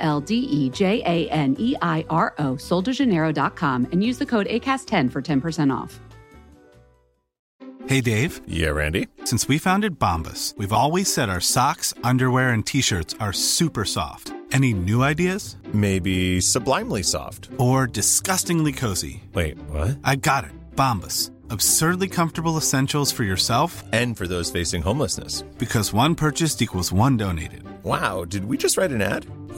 L D E J A N E I R O, soldejaneiro.com, and use the code ACAST10 for 10% off. Hey, Dave. Yeah, Randy. Since we founded Bombus, we've always said our socks, underwear, and t shirts are super soft. Any new ideas? Maybe sublimely soft. Or disgustingly cozy? Wait, what? I got it. Bombus. Absurdly comfortable essentials for yourself and for those facing homelessness. Because one purchased equals one donated. Wow, did we just write an ad?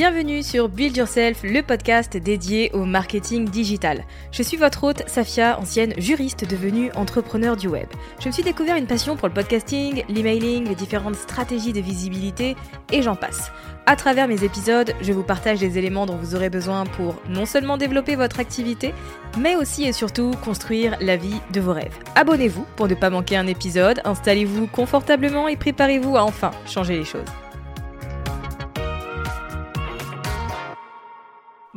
Bienvenue sur Build Yourself, le podcast dédié au marketing digital. Je suis votre hôte, Safia, ancienne juriste devenue entrepreneur du web. Je me suis découvert une passion pour le podcasting, l'emailing, les différentes stratégies de visibilité et j'en passe. À travers mes épisodes, je vous partage des éléments dont vous aurez besoin pour non seulement développer votre activité, mais aussi et surtout construire la vie de vos rêves. Abonnez-vous pour ne pas manquer un épisode, installez-vous confortablement et préparez-vous à enfin changer les choses.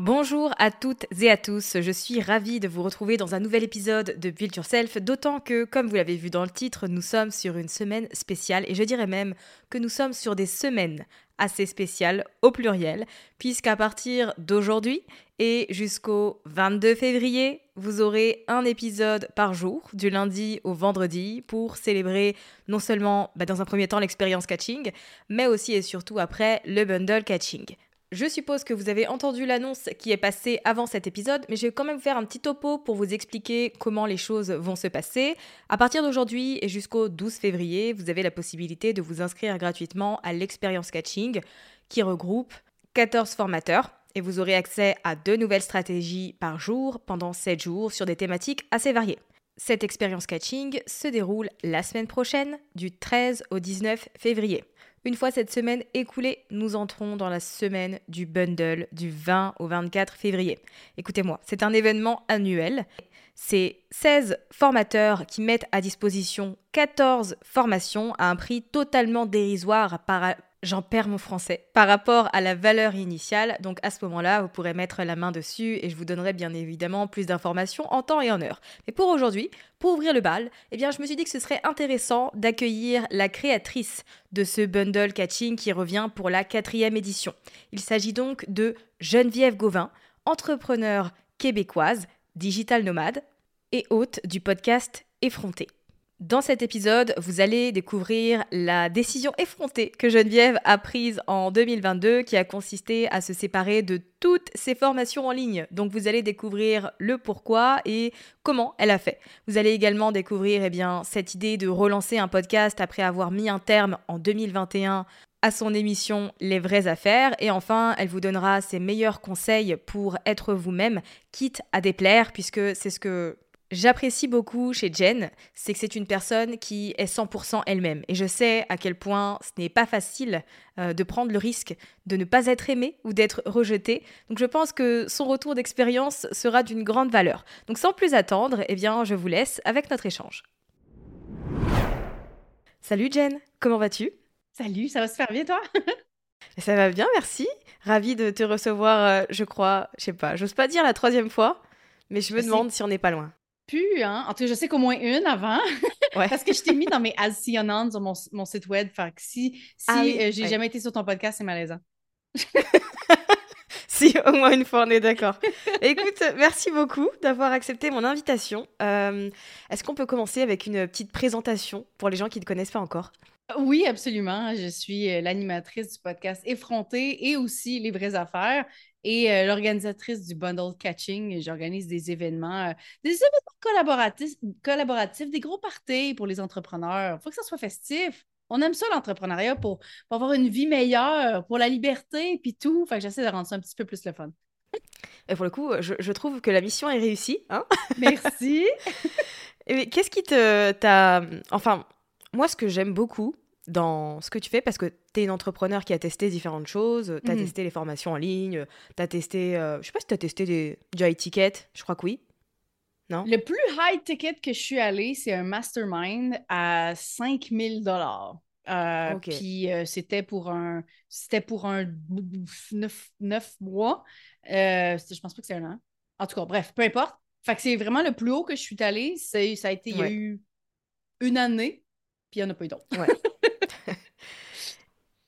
Bonjour à toutes et à tous, je suis ravie de vous retrouver dans un nouvel épisode de Build Yourself, d'autant que, comme vous l'avez vu dans le titre, nous sommes sur une semaine spéciale, et je dirais même que nous sommes sur des semaines assez spéciales au pluriel, puisqu'à partir d'aujourd'hui et jusqu'au 22 février, vous aurez un épisode par jour, du lundi au vendredi, pour célébrer non seulement bah, dans un premier temps l'expérience catching, mais aussi et surtout après le bundle catching. Je suppose que vous avez entendu l'annonce qui est passée avant cet épisode, mais je vais quand même faire un petit topo pour vous expliquer comment les choses vont se passer. À partir d'aujourd'hui et jusqu'au 12 février, vous avez la possibilité de vous inscrire gratuitement à l'expérience catching qui regroupe 14 formateurs et vous aurez accès à deux nouvelles stratégies par jour pendant 7 jours sur des thématiques assez variées. Cette expérience catching se déroule la semaine prochaine, du 13 au 19 février. Une fois cette semaine écoulée, nous entrons dans la semaine du bundle du 20 au 24 février. Écoutez-moi, c'est un événement annuel. C'est 16 formateurs qui mettent à disposition 14 formations à un prix totalement dérisoire par j'en perds mon français, par rapport à la valeur initiale. Donc à ce moment-là, vous pourrez mettre la main dessus et je vous donnerai bien évidemment plus d'informations en temps et en heure. Mais pour aujourd'hui, pour ouvrir le bal, eh bien je me suis dit que ce serait intéressant d'accueillir la créatrice de ce bundle catching qui revient pour la quatrième édition. Il s'agit donc de Geneviève Gauvin, entrepreneur québécoise, digital nomade et hôte du podcast Effronté. Dans cet épisode, vous allez découvrir la décision effrontée que Geneviève a prise en 2022 qui a consisté à se séparer de toutes ses formations en ligne. Donc vous allez découvrir le pourquoi et comment elle a fait. Vous allez également découvrir eh bien, cette idée de relancer un podcast après avoir mis un terme en 2021 à son émission Les vraies affaires. Et enfin, elle vous donnera ses meilleurs conseils pour être vous-même, quitte à déplaire, puisque c'est ce que j'apprécie beaucoup chez Jen, c'est que c'est une personne qui est 100% elle-même. Et je sais à quel point ce n'est pas facile euh, de prendre le risque de ne pas être aimé ou d'être rejeté. Donc je pense que son retour d'expérience sera d'une grande valeur. Donc sans plus attendre, eh bien je vous laisse avec notre échange. Salut Jen, comment vas-tu? Salut, ça va se faire bien toi? Ça va bien, merci. Ravie de te recevoir, euh, je crois, je sais pas, j'ose pas dire la troisième fois, mais je me demande si on n'est pas loin plus, hein? En tout cas, je sais qu'au moins une avant. Parce que je t'ai mis dans mes as sur mon, mon, site web. Fait que si, si ah euh, j'ai jamais été sur ton podcast, c'est malaisant. au moins une fois, on est d'accord. Écoute, merci beaucoup d'avoir accepté mon invitation. Euh, est-ce qu'on peut commencer avec une petite présentation pour les gens qui ne connaissent pas encore? Oui, absolument. Je suis euh, l'animatrice du podcast Effronté et aussi Les vraies affaires et euh, l'organisatrice du Bundle Catching. J'organise des événements, des événements collaboratifs, collaboratifs, des gros parties pour les entrepreneurs. Il faut que ça soit festif. On aime ça, l'entrepreneuriat, pour, avoir une vie meilleure, pour la liberté, puis tout. Fait que j'essaie de rendre ça un petit peu plus le fun. Et pour le coup, je, trouve que la mission est réussie. Hein Merci. Qu'est-ce qui te... T'a... Enfin, moi, ce que j'aime beaucoup dans ce que tu fais, parce que tu es une entrepreneur qui a testé différentes choses, tu as mhm. testé les formations en ligne, tu as testé, euh, je sais pas si tu as testé des, du high ticket, je crois que oui. Non? Le plus high ticket que je suis allée, c'est un mastermind à 5000 dollars. Euh, puis euh, c'était pour un c'était pour un 9, mois. je pense pas que c'est un an. En tout cas, bref, peu importe. Fait que c'est vraiment le plus haut que je suis allée. Ça a été, il y a eu une année puis il n'y en a pas eu d'autres.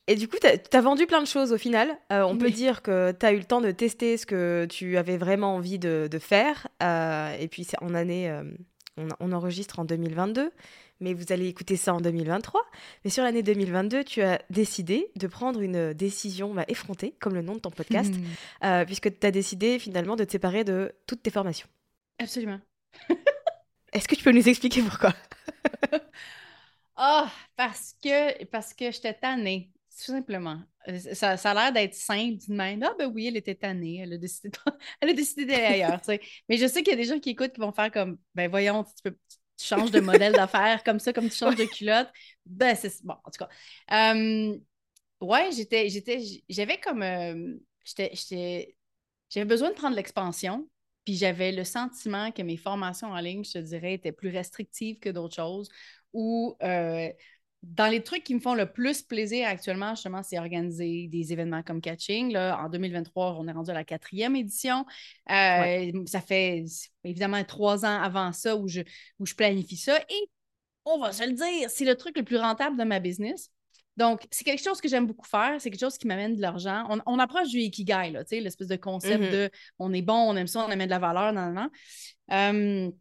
Et du coup, tu as, vendu plein de choses au final. Euh, on peut dire que tu as eu le temps de tester ce que tu avais vraiment envie de, faire. Euh, et puis, c'est en année, euh, on, enregistre en 2022, mais vous allez écouter ça en 2023. Mais sur l'année 2022, tu as décidé de prendre une décision bah, effrontée, comme le nom de ton podcast, hmm. puisque tu as décidé finalement de te séparer de toutes tes formations. Absolument. Est-ce que tu peux nous expliquer pourquoi? Ah, parce que parce que j'étais tannée, tout simplement. Euh, ça, a l'air d'être simple d'une même. Ah ben oui, elle était tannée, elle a décidé, elle a décidé d'aller ailleurs. Mais je sais qu'il y a des gens qui écoutent qui vont faire comme ben voyons, tu, peux, tu changes de modèle d'affaires comme ça, comme tu changes de culotte. Ben c'est bon, en tout cas. ouais, j'étais, j'étais, j'avais comme j'étais, j'avais besoin de prendre l'expansion. Puis j'avais le sentiment que mes formations en ligne, je te dirais, étaient plus restrictives que d'autres choses ou euh, dans les trucs qui me font le plus plaisir actuellement, justement, c'est organiser des événements comme Catching. Là, en 2023, on est rendu à la quatrième édition. Euh, ça fait évidemment trois ans avant ça où je, où je planifie ça. Et on va se le dire, c'est le truc le plus rentable de ma business. Donc, c'est quelque chose que j'aime beaucoup faire. C'est quelque chose qui m'amène de l'argent. On, approche du Ikigai, l'espèce de concept mm-hmm. de on est bon, on aime ça, on amène de la valeur, non, non, non.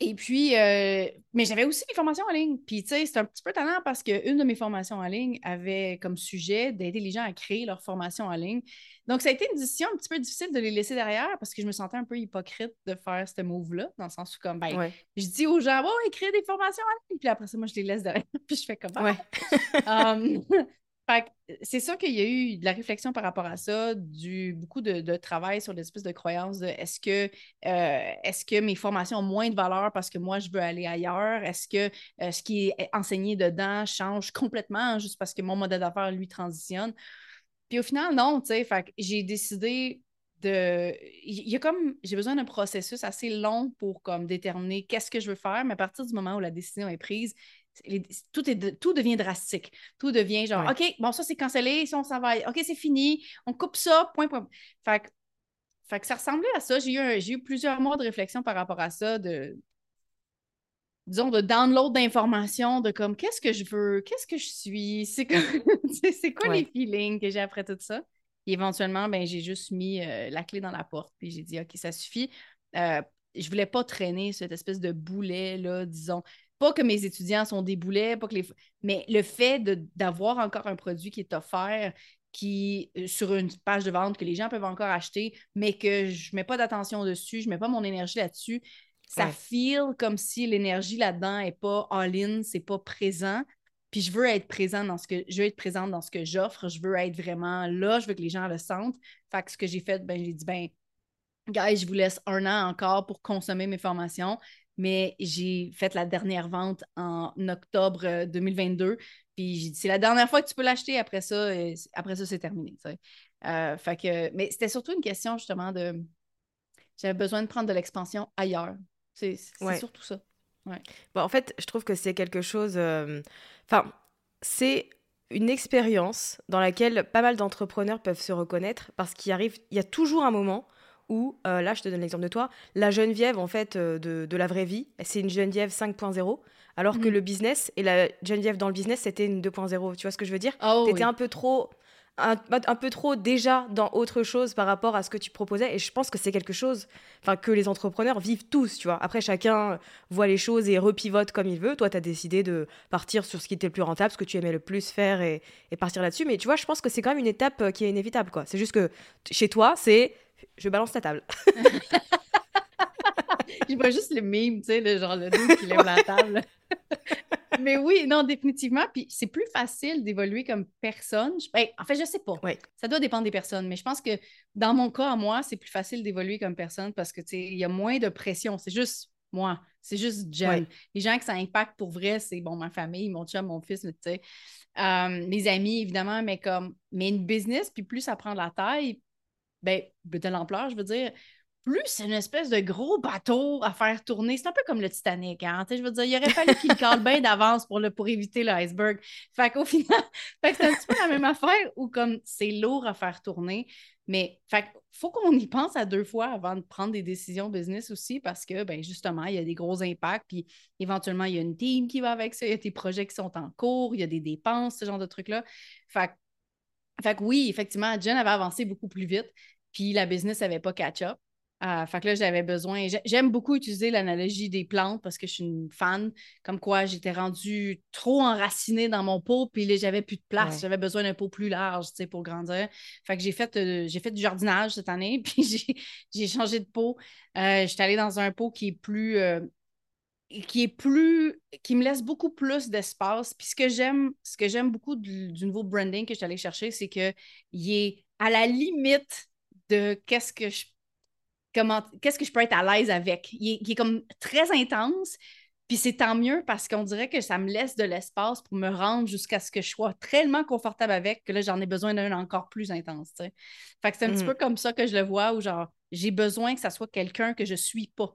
Et puis, euh, mais j'avais aussi des formations en ligne. Puis, tu sais, c'est un petit peu talent parce qu'une de mes formations en ligne avait comme sujet d'aider les gens à créer leur formation en ligne. Donc, ça a été une décision un petit peu difficile de les laisser derrière parce que je me sentais un peu hypocrite de faire ce move-là, dans le sens où, comme, ben, je dis aux gens, oh, écrire des formations en ligne. Puis après ça, moi, je les laisse derrière. puis je fais comme, ouais. um, c'est sûr qu'il y a eu de la réflexion par rapport à ça, du, beaucoup de, travail sur l'espèce de croyance de est-ce que, euh, est que mes formations ont moins de valeur parce que moi, je veux aller ailleurs? Est-ce que euh, ce qui est enseigné dedans change complètement juste parce que mon modèle d'affaires, lui, transitionne? Puis au final, non, tu sais, j'ai décidé de... Il y a comme... J'ai besoin d'un processus assez long pour comme déterminer qu'est-ce que je veux faire, mais à partir du moment où la décision est prise, tout, est tout devient drastique. Tout devient genre, OK, bon, ça c'est cancellé, si on s'en va, OK, c'est fini, on coupe ça, point, point. Fait que, fait que ça ressemblait à ça. J'ai eu, eu plusieurs mois de réflexion par rapport à ça, de, disons, de download d'informations, de comme, qu'est-ce que je veux, qu'est-ce que je suis, c'est quoi les feelings que j'ai après tout ça? Et éventuellement, ben, j'ai juste mis euh, la clé dans la porte, puis j'ai dit, OK, ça suffit. Euh, je voulais pas traîner cette espèce de boulet, là, disons. Pas que mes étudiants sont des boulets, pas que les... mais le fait d'avoir encore un produit qui est offert, qui euh, sur une page de vente que les gens peuvent encore acheter, mais que je ne mets pas d'attention dessus, je ne mets pas mon énergie là-dessus, ça feel comme si l'énergie là-dedans n'est pas all-in, c'est pas présent. Puis je veux être présent dans ce que je veux être présente dans ce que j'offre, je veux être vraiment là, je veux que les gens le sentent. Fait que ce que j'ai fait, ben j'ai dit ben guys, je vous laisse un an encore pour consommer mes formations mais j'ai fait la dernière vente en octobre 2022. Euh, puis c'est la dernière fois que tu peux l'acheter. Après ça, euh, après ça, c'est terminé. Euh, fait que, mais c'était surtout une question justement de. J'avais besoin de prendre de l'expansion ailleurs. C'est surtout ça. Ouais. Bon, en fait, je trouve que c'est quelque chose. Enfin, c'est une expérience dans laquelle pas mal d'entrepreneurs peuvent se reconnaître parce qu'il arrive, il y a toujours un moment où, euh, là je te donne l'exemple de toi, la Geneviève en fait euh, de, la vraie vie, c'est une Geneviève 5.0, alors que mhm. le business et la Geneviève dans le business c'était une 2.0, tu vois ce que je veux dire? Oh, Tu étais un peu trop un, un, peu trop déjà dans autre chose par rapport à ce que tu proposais. Et je pense que c'est quelque chose enfin, que les entrepreneurs vivent tous, tu vois. Après, chacun voit les choses et repivote comme il veut. Toi, tu as décidé de partir sur ce qui était le plus rentable, ce que tu aimais le plus faire et, et partir là-dessus. Mais tu vois, je pense que c'est quand même une étape euh, qui est inévitable, quoi. C'est juste que chez toi, c'est je balance ta table. je vois juste le mime, tu sais, le genre le dos qui lève la table. Mais oui, non, définitivement. Puis c'est plus facile d'évoluer comme personne. Ben, en fait, je sais pas. Ça doit dépendre des personnes. Mais je pense que dans mon cas, à moi, c'est plus facile d'évoluer comme personne parce que, tu sais, il y a moins de pression. C'est juste moi. C'est juste Jen. Les gens que ça impacte pour vrai, c'est bon, ma famille, mon chum, mon fils, tu sais. Euh, mes amis, évidemment, mais comme, mais une business, puis plus ça prend de la taille, ben, de l'ampleur, je veux dire, plus c'est une espèce de gros bateau à faire tourner. C'est un peu comme le Titanic. Hein? Je veux dire, il aurait fallu qu'il cale bien d'avance pour, le, pour éviter l'iceberg. Fait qu'au final, c'est un petit peu la même affaire où comme c'est lourd à faire tourner. Mais fait faut qu'on y pense à deux fois avant de prendre des décisions business aussi parce que ben, justement, il y a des gros impacts. Puis éventuellement, il y a une team qui va avec ça. Il y a des projets qui sont en cours. Il y a des dépenses, ce genre de trucs-là. Fait, fait que oui, effectivement, Jen avait avancé beaucoup plus vite. Puis la business n'avait pas catch-up. Euh, fait que là, j'avais besoin. J'aime beaucoup utiliser l'analogie des plantes parce que je suis une fan. Comme quoi, j'étais rendue trop enracinée dans mon pot, puis là, j'avais plus de place. J'avais besoin d'un pot plus large, tu sais, pour grandir. Fait que j'ai fait, euh, j'ai fait du jardinage cette année, puis j'ai changé de pot. Euh, J'étais allée dans un pot qui est plus. Qui est plus qui me laisse beaucoup plus d'espace puis ce que j'aime ce que j'aime beaucoup du, du, nouveau branding que je suis allée chercher c'est que il est à la limite de qu'est-ce que je qu'est-ce que je peux être à l'aise avec. Il est, comme très intense, puis c'est tant mieux parce qu'on dirait que ça me laisse de l'espace pour me rendre jusqu'à ce que je sois tellement confortable avec que là, j'en ai besoin d'un encore plus intense. Fait que c'est un petit mm. peu comme ça que je le vois, où genre, j'ai besoin que ça soit quelqu'un que je suis pas,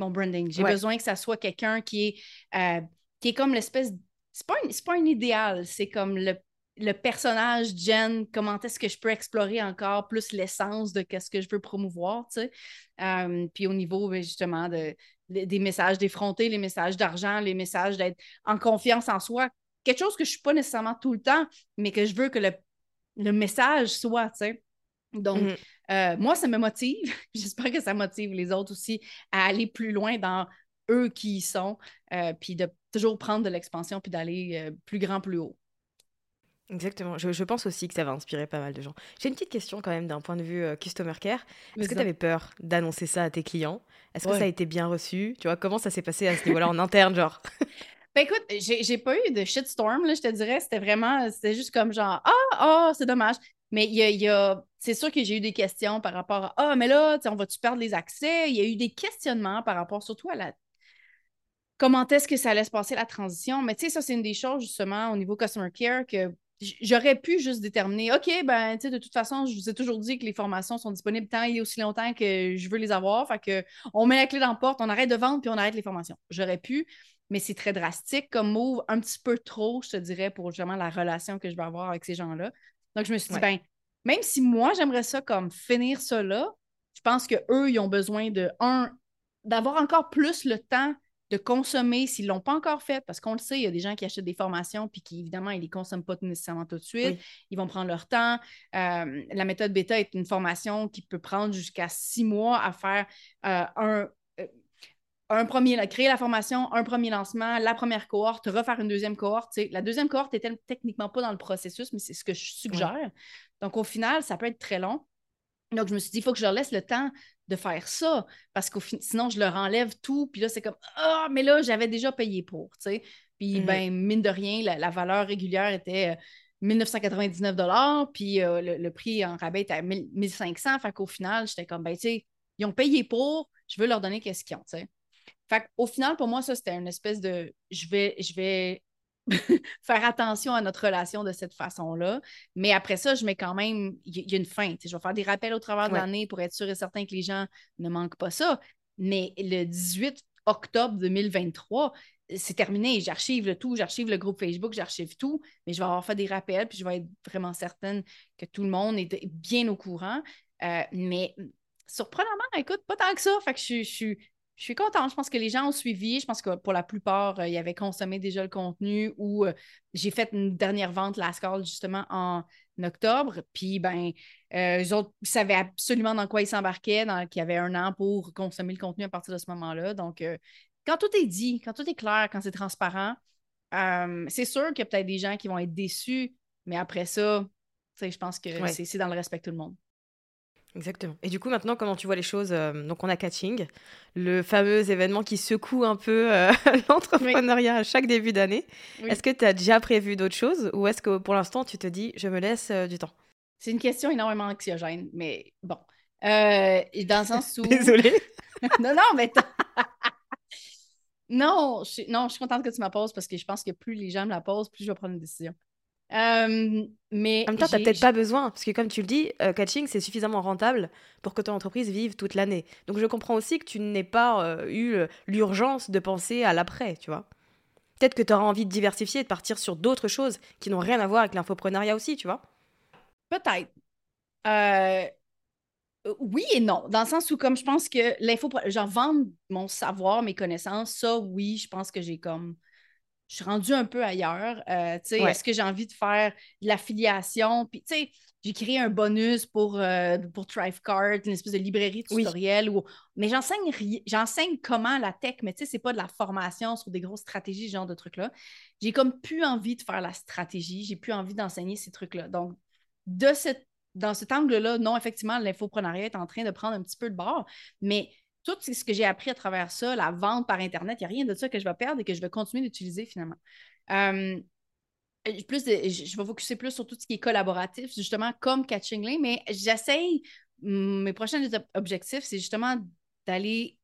mon branding. J'ai besoin que ça soit quelqu'un qui est, euh, qui est comme l'espèce. C'est pas, pas un idéal, c'est comme le le personnage Jen, comment est-ce que je peux explorer encore plus l'essence de ce que je veux promouvoir, tu sais. Euh, puis au niveau, ben, justement, de, des messages d'effronter, les messages d'argent, les messages d'être en confiance en soi, quelque chose que je ne suis pas nécessairement tout le temps, mais que je veux que le, message soit, tu sais. Donc, mm-hmm. euh, moi, ça me motive. J'espère que ça motive les autres aussi à aller plus loin dans eux qui y sont, euh, puis de toujours prendre de l'expansion, puis d'aller plus grand, plus haut. Exactement. Je, pense aussi que ça va inspirer pas mal de gens. J'ai une petite question quand même d'un point de vue euh, customer care. Est-ce que tu avais peur d'annoncer ça à tes clients? Est-ce que ça a été bien reçu? Tu vois, comment ça s'est passé à ce niveau-là en interne, genre? Ben écoute, j'ai pas eu de shitstorm, là, je te dirais. C'était vraiment, c'était juste comme genre, ah, ah, c'est dommage. Mais il y a, c'est sûr que j'ai eu des questions par rapport à, ah, mais là, on va-tu perdre les accès? Il y a eu des questionnements par rapport surtout à la comment est-ce que ça allait se passer la transition? Mais tu sais, ça, c'est une des choses justement au niveau customer care que j'aurais pu juste déterminer, OK, ben, tu sais, de toute façon, je vous ai toujours dit que les formations sont disponibles tant et aussi longtemps que je veux les avoir. Fait que on met la clé dans la porte, on arrête de vendre, puis on arrête les formations. J'aurais pu, mais c'est très drastique comme move, un petit peu trop, je te dirais, pour justement la relation que je vais avoir avec ces gens-là. Donc, je me suis dit, ben, même si moi, j'aimerais ça comme finir ça là, je pense qu'eux, ils ont besoin de, un, d'avoir encore plus le temps de consommer s'ils ne l'ont pas encore fait, parce qu'on le sait, il y a des gens qui achètent des formations puis qui, évidemment, ils ne les consomment pas nécessairement tout de suite. Ils vont prendre leur temps. Euh, la méthode bêta est une formation qui peut prendre jusqu'à six mois à faire euh, un, un premier, créer la formation, un premier lancement, la première cohorte, refaire une deuxième cohorte. La deuxième cohorte était techniquement pas dans le processus, mais c'est ce que je suggère. Donc, au final, ça peut être très long. Donc, je me suis dit, il faut que je leur laisse le temps de faire ça parce que sinon, je leur enlève tout. Puis là, c'est comme Ah, mais là, j'avais déjà payé pour. Puis, mm-hmm. ben, mine de rien, la, valeur régulière était 1999 euh, puis euh, le, prix en rabais était à 1500. Fait qu'au final, j'étais comme, ben, tu sais, ils ont payé pour, je veux leur donner qu'est-ce qu'ils ont, tu sais. Fait qu'au final, pour moi, ça, c'était une espèce de je vais, je vais faire attention à notre relation de cette façon-là. Mais après ça, je mets quand même, il y, a une fin. Je vais faire des rappels au travers de l'année pour être sûr et certain que les gens ne manquent pas ça. Mais le 18 octobre 2023, c'est terminé. J'archive le tout, j'archive le groupe Facebook, j'archive tout, mais je vais avoir fait des rappels, puis je vais être vraiment certaine que tout le monde est bien au courant. Euh, mais surprenamment, écoute, pas tant que ça. Fait que je, je, suis je suis contente. Je pense que les gens ont suivi. Je pense que pour la plupart, euh, ils avaient consommé déjà le contenu ou euh, j'ai fait une dernière vente, la Scale, justement, en octobre. Puis, ben, euh, eux autres savaient absolument dans quoi ils s'embarquaient, qu'il y avait un an pour consommer le contenu à partir de ce moment-là. Donc, quand tout est dit, quand tout est clair, quand c'est transparent, c'est sûr qu'il y a peut-être des gens qui vont être déçus, mais après ça, je pense que c'est dans le respect de tout le monde. Exactement. Et du coup, maintenant, comment tu vois les choses euh, Donc, on a Catching, le fameux événement qui secoue un peu euh, l'entrepreneuriat à chaque début d'année. Est-ce que tu as déjà prévu d'autres choses ou est-ce que pour l'instant, tu te dis, je me laisse du temps? C'est une question énormément anxiogène, mais bon. dans le sens où. Désolée. non, non, mais. Non, je, non, je suis contente que tu me poses parce que je pense que plus les gens me la posent, plus je vais prendre une décision. Euh, mais en même temps, tu n'as peut-être pas besoin, parce que comme tu le dis, euh, catching, c'est suffisamment rentable pour que ton entreprise vive toute l'année. Donc je comprends aussi que tu n'aies pas euh, eu l'urgence de penser à l'après, tu vois. Peut-être que tu auras envie de diversifier, de partir sur d'autres choses qui n'ont rien à voir avec l'infoprenariat aussi, tu vois. Peut-être. Euh, oui et non, dans le sens où comme je pense que l'info, genre vendre mon savoir, mes connaissances, ça oui, je pense que j'ai comme, je suis rendue un peu ailleurs. Euh, est-ce que j'ai envie de faire de l'affiliation? Puis tu sais, j'ai créé un bonus pour, euh, pour Thrivecart, une espèce de librairie tutoriel. Où... Mais j'enseigne, j'enseigne comment la tech, mais tu sais, c'est pas de la formation sur des grosses stratégies, ce genre de trucs-là. J'ai comme plus envie de faire la stratégie, j'ai plus envie d'enseigner ces trucs-là. Donc, de cette dans cet angle-là, non, effectivement, l'infoprenariat est en train de prendre un petit peu de bord, mais tout ce que j'ai appris à travers ça, la vente par Internet, il n'y a rien de ça que je vais perdre et que je vais continuer d'utiliser finalement. Euh, plus je vais focuser plus sur tout ce qui est collaboratif, justement, comme Catching mais j'essaye, mes prochains objectifs, c'est justement d'aller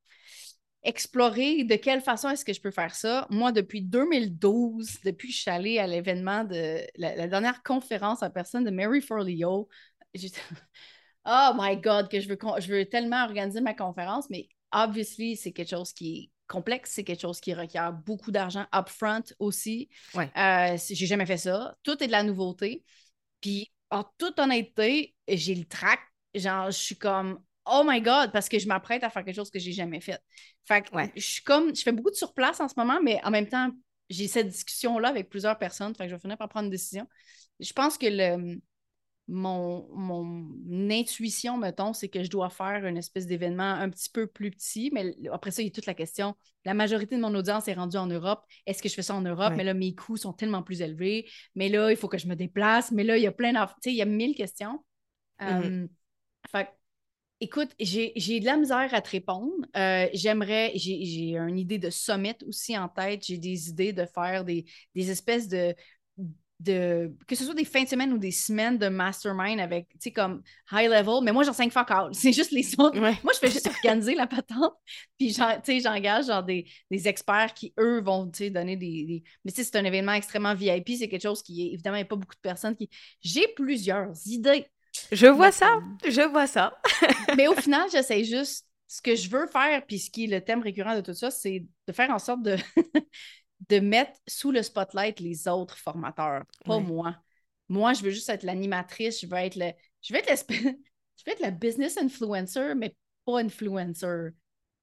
explorer de quelle façon est-ce que je peux faire ça. Moi, depuis 2012, depuis que je suis allée à l'événement de la, dernière conférence en personne de Mary Forleo, oh my God, que je veux, je veux tellement organiser ma conférence, mais obviously, c'est quelque chose qui est complexe, c'est quelque chose qui requiert beaucoup d'argent upfront aussi. Ouais. Euh, j'ai jamais fait ça. Tout est de la nouveauté. Puis, en toute honnêteté, j'ai le trac. Genre, je suis comme, oh my God, parce que je m'apprête à faire quelque chose que j'ai jamais fait. Fait que je suis comme, je fais beaucoup de surplace en ce moment, mais en même temps, j'ai cette discussion-là avec plusieurs personnes. Fait que je vais finir par prendre une décision. Je pense que le, mon, mon intuition, mettons, c'est que je dois faire une espèce d'événement un petit peu plus petit. Mais après ça, il y a toute la question. La majorité de mon audience est rendue en Europe. Est-ce que je fais ça en Europe? Mais là, mes coûts sont tellement plus élevés. Mais là, il faut que je me déplace. Mais là, il y a plein Tu sais, il y a mille questions. Mm-hmm. Fait Écoute, j'ai de la misère à te répondre. Euh, j'aimerais, j'ai une idée de summit aussi en tête. J'ai des idées de faire des, des espèces de, de, que ce soit des fins de semaine ou des semaines de mastermind avec, tu sais, comme high level, mais moi, j'enseigne fuck out. C'est juste les autres. Moi, je fais juste organiser la patente, puis, tu sais, j'engage genre des, des, experts qui, eux, vont, tu sais, donner des... Mais tu sais, c'est un événement extrêmement VIP, c'est quelque chose qui, évidemment, il n'y a pas beaucoup de personnes qui... J'ai plusieurs idées. Je vois ça, je vois ça. mais au final, j'essaie juste... Ce que je veux faire, puis ce qui est le thème récurrent de tout ça, c'est de faire en sorte de de mettre sous le spotlight les autres formateurs, pas moi. Moi, je veux juste être l'animatrice, je veux être le. Je veux être, je veux être la business influencer, mais pas influencer.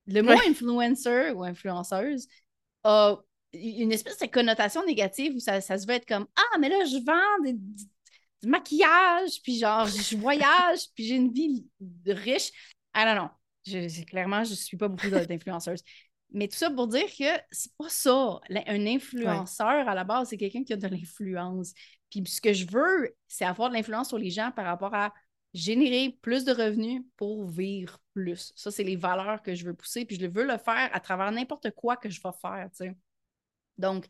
Le mot influencer ou influenceuse a une espèce de connotation négative où ça, se veut être comme Ah, mais là, je vends du maquillage, puis genre, je voyage, puis j'ai une vie riche. Ah non, non. Je, clairement, je ne suis pas beaucoup d'influenceuses. Mais tout ça pour dire que c'est pas ça. Un influenceur, à la base, c'est quelqu'un qui a de l'influence. Puis ce que je veux, c'est avoir de l'influence sur les gens par rapport à générer plus de revenus pour vivre plus. Ça, c'est les valeurs que je veux pousser. Puis je veux le faire à travers n'importe quoi que je vais faire. Donc,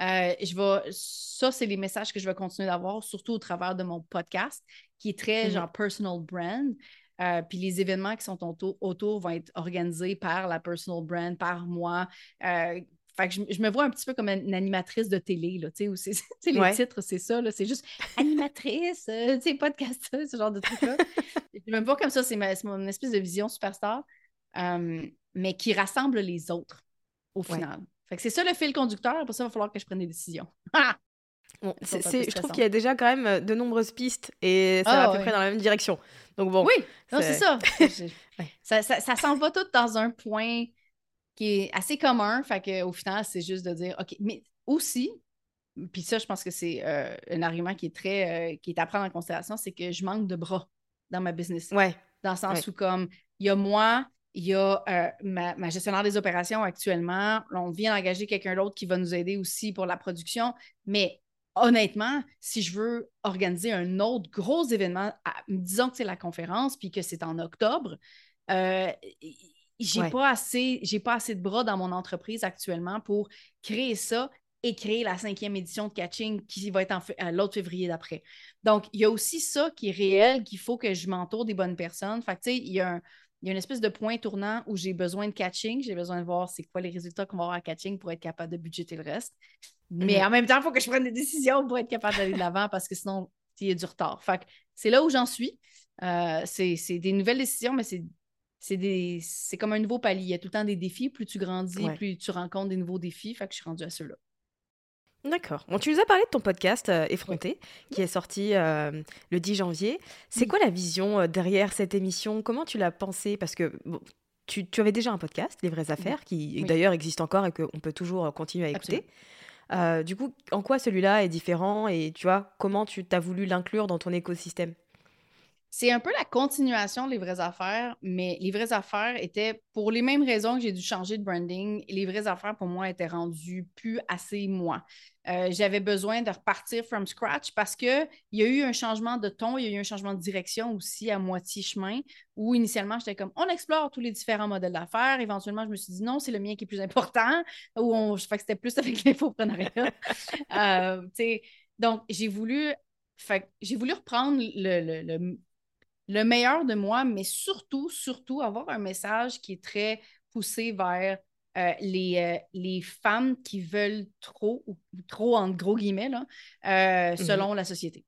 euh, je vais, ça, c'est les messages que je vais continuer d'avoir, surtout au travers de mon podcast, qui est très mm-hmm. genre personal brand. Euh, puis les événements qui sont autour, vont être organisés par la personal brand, par moi. Euh, fait que je, me vois un petit peu comme une, animatrice de télé, là, tu sais, les titres, c'est ça, là, c'est juste animatrice, euh, tu sais, podcasteuse, ce genre de truc-là. je me vois comme ça, c'est, mon espèce de vision superstar, mais qui rassemble les autres, au final. Fait que c'est ça le fil conducteur, pour ça, il va falloir que je prenne des décisions. je trouve qu'il y a déjà quand même euh, de nombreuses pistes et ça va à peu près dans la même direction. Donc bon. Oui, c'est ça. ça. ça. s'en va tout dans un point qui est assez commun. Fait qu'au final, c'est juste de dire, OK, mais aussi, puis ça, je pense que c'est euh, un argument qui est très, euh, qui est à prendre en considération, c'est que je manque de bras dans ma business. Ouais. Dans le sens Ouais. où, comme, il y a moi, il y a euh, ma, ma gestionnaire des opérations actuellement. On vient d'engager quelqu'un d'autre qui va nous aider aussi pour la production. Mais honnêtement, si je veux organiser un autre gros événement, à- disons que c'est la conférence, puis que c'est en octobre, euh, j'ai Ouais. pas assez, j'ai pas assez de bras dans mon entreprise actuellement pour créer ça et créer la cinquième édition de Catching qui va être en à l'autre février d'après. Donc, il y a aussi ça qui est réel, qu'il faut que je m'entoure des bonnes personnes. Fait que, tu sais, il y a un- il y a une espèce de point tournant où j'ai besoin de catching, j'ai besoin de voir c'est quoi les résultats qu'on va avoir à catching pour être capable de budgéter le reste. Mais Mhm. en même temps, il faut que je prenne des décisions pour être capable d'aller de l'avant parce que sinon, il y a du retard. Fait c'est là où j'en suis. Euh, c'est des nouvelles décisions, mais c'est c'est comme un nouveau palier. Il y a tout le temps des défis. Plus tu grandis, Ouais. plus tu rencontres des nouveaux défis. Fait que je suis rendue à ceux-là. D'accord. Bon, tu nous as parlé de ton podcast euh, Effronté, qui est sorti euh, le 10 janvier. C'est Oui. quoi la vision euh, derrière cette émission? Comment tu l'as pensée? Parce que bon, tu, tu avais déjà un podcast, Les vraies affaires, qui Oui. d'ailleurs existe encore et qu'on peut toujours continuer à écouter. Du coup, en quoi celui-là est différent? Et tu vois, comment tu t'as voulu l'inclure dans ton écosystème? C'est un peu la continuation des vraies affaires, mais les vraies affaires étaient pour les mêmes raisons que j'ai dû changer de branding. Les vraies affaires pour moi étaient rendues plus assez moi. Euh, J'avais besoin de repartir from scratch parce qu'il y a eu un changement de ton, il y a eu un changement de direction aussi à moitié chemin où initialement j'étais comme on explore tous les différents modèles d'affaires. Éventuellement, je me suis dit non, c'est le mien qui est plus important. Où on, fait que c'était plus avec l'infoprenariat. Euh, donc, j'ai voulu, j'ai voulu reprendre le- le meilleur de moi, mais surtout, surtout avoir un message qui est très poussé vers euh, les, euh, les femmes qui veulent trop, ou trop en gros guillemets, là, euh, selon la société.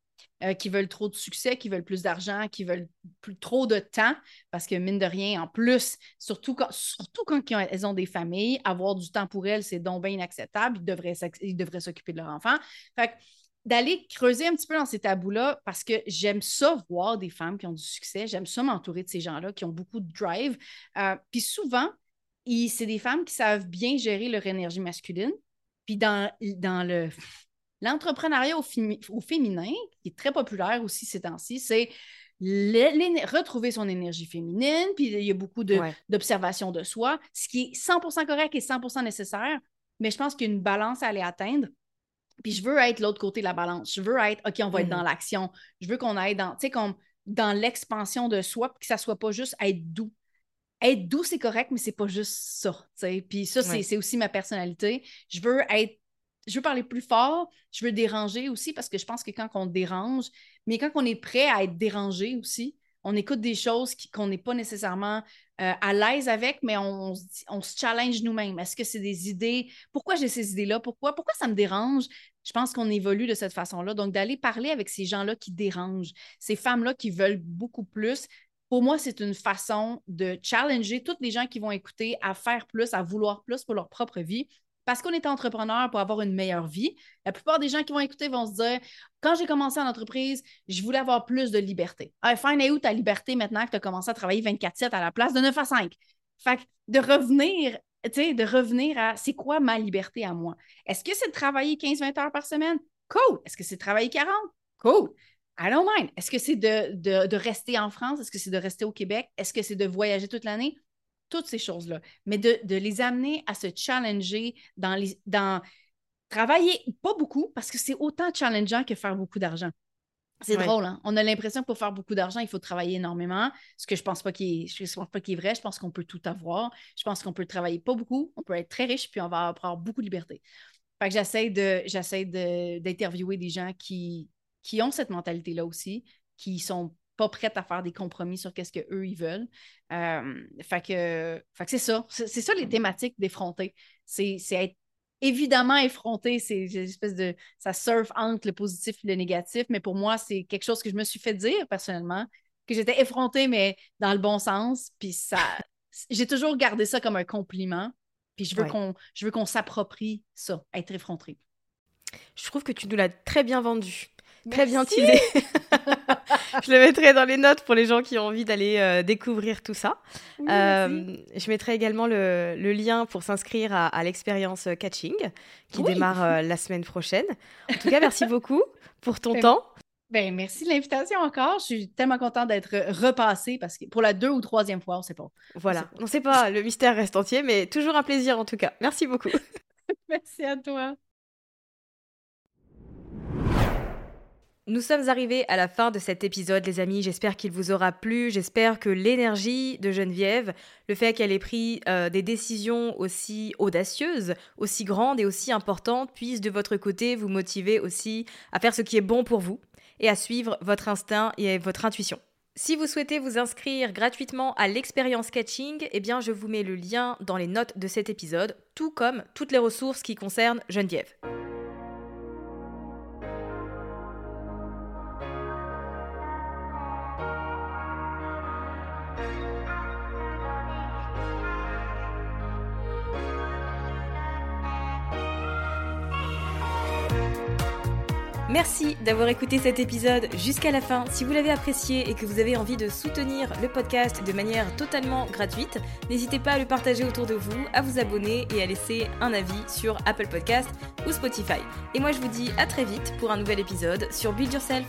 Qui veulent trop de succès, qui veulent plus d'argent, qui veulent plus, trop de temps, parce que mine de rien, en plus, surtout quand, surtout quand elles ont des familles, avoir du temps pour elles, c'est donc bien inacceptable. Ils devraient, s'ac- ils devraient s'occuper de leur enfant. Fait que d'aller creuser un petit peu dans ces tabous-là parce que j'aime ça voir des femmes qui ont du succès, j'aime ça m'entourer de ces gens-là qui ont beaucoup de drive. Euh, puis souvent, c'est des femmes qui savent bien gérer leur énergie masculine. Puis dans, dans le l'entrepreneuriat au, fémi- au féminin, qui est très populaire aussi ces temps-ci, c'est retrouver son énergie féminine, puis il y a beaucoup de, Ouais. d'observation de soi, ce qui est 100% correct et 100% nécessaire, mais je pense qu'il y a une balance à aller atteindre. Puis je veux être l'autre côté de la balance. Je veux être, OK, on va être Mhm. dans l'action. Je veux qu'on aille dans, tu sais, comme dans l'expansion de soi, puis que ça soit pas juste être doux. Être doux, c'est correct, mais c'est pas juste ça. Puis ça, c'est Ouais. c'est aussi ma personnalité. Je veux être, je veux parler plus fort, je veux déranger aussi, parce que je pense que quand on dérange, mais quand on est prêt à être dérangé aussi, on écoute des choses qu'on n'est pas nécessairement euh, à l'aise avec, mais on, se dit- on se challenge nous-mêmes. Est-ce que c'est des idées? Pourquoi j'ai ces idées-là? Pourquoi? Pourquoi ça me dérange? Je pense qu'on évolue de cette façon-là. Donc, d'aller parler avec ces gens-là qui dérangent, ces femmes-là qui veulent beaucoup plus, pour moi, c'est une façon de challenger toutes les gens qui vont écouter à faire plus, à vouloir plus pour leur propre vie. Parce qu'on est entrepreneur pour avoir une meilleure vie. La plupart des gens qui vont écouter vont se dire quand j'ai commencé en entreprise, je voulais avoir plus de liberté. Ah, fine, et où ta liberté maintenant que tu as commencé à travailler 24-7 à la place de 9 à 5? Fait que de revenir, tu sais, de revenir à c'est quoi ma liberté à moi? Est-ce que c'est de travailler 15-20 heures par semaine? Cool. Est-ce que c'est de travailler 40? Cool. I don't mind. Est-ce que c'est de, de rester en France? Est-ce que c'est de rester au Québec? Est-ce que c'est de voyager toute l'année? Toutes ces choses-là. Mais de, de les amener à se challenger dans, les, dans travailler pas beaucoup parce que c'est autant challengeant que faire beaucoup d'argent. C'est Ouais. drôle, hein? On a l'impression que pour faire beaucoup d'argent, il faut travailler énormément, ce que je pense pas est, je pense pas qu'il est vrai. Je pense qu'on peut tout avoir. Je pense qu'on peut travailler pas beaucoup, on peut être très riche, puis on va avoir beaucoup de liberté. Fait que j'essaie de, j'essaie de, d'interviewer des gens qui, qui ont cette mentalité-là aussi, qui sont pas prêtes à faire des compromis sur qu'est-ce qu'eux, ils veulent. Euh, fait que, fait que c'est ça. C'est, ça les thématiques d'effronter. C'est, être évidemment effronté. C'est une espèce de. Ça surfe entre le positif et le négatif. Mais pour moi, c'est quelque chose que je me suis fait dire personnellement, que j'étais effrontée, mais dans le bon sens. Puis ça. J'ai toujours gardé ça comme un compliment. Puis je veux Ouais. qu'on je veux qu'on s'approprie ça, être effronté. Je trouve que tu nous l'as très bien vendu. Très bien teasé. je le mettrai dans les notes pour les gens qui ont envie d'aller euh, découvrir tout ça. Euh, je mettrai également le, le lien pour s'inscrire à, à l'expérience catching qui Oui. démarre euh, la semaine prochaine. En tout cas, merci beaucoup pour ton Ben, temps. Ben, merci de l'invitation encore. Je suis tellement contente d'être repassée parce que pour la deux ou troisième fois, on ne sait pas. Voilà, on ne sait pas, le mystère reste entier, mais toujours un plaisir en tout cas. Merci beaucoup. Merci à toi. Nous sommes arrivés à la fin de cet épisode, les amis. J'espère qu'il vous aura plu. J'espère que l'énergie de Geneviève, le fait qu'elle ait pris euh, des décisions aussi audacieuses, aussi grandes et aussi importantes, puisse de votre côté vous motiver aussi à faire ce qui est bon pour vous et à suivre votre instinct et votre intuition. Si vous souhaitez vous inscrire gratuitement à l'expérience catching, eh bien je vous mets le lien dans les notes de cet épisode, tout comme toutes les ressources qui concernent Geneviève. Merci d'avoir écouté cet épisode jusqu'à la fin. Si vous l'avez apprécié et que vous avez envie de soutenir le podcast de manière totalement gratuite, n'hésitez pas à le partager autour de vous, à vous abonner et à laisser un avis sur Apple Podcast ou Spotify. Et moi je vous dis à très vite pour un nouvel épisode sur Build Yourself.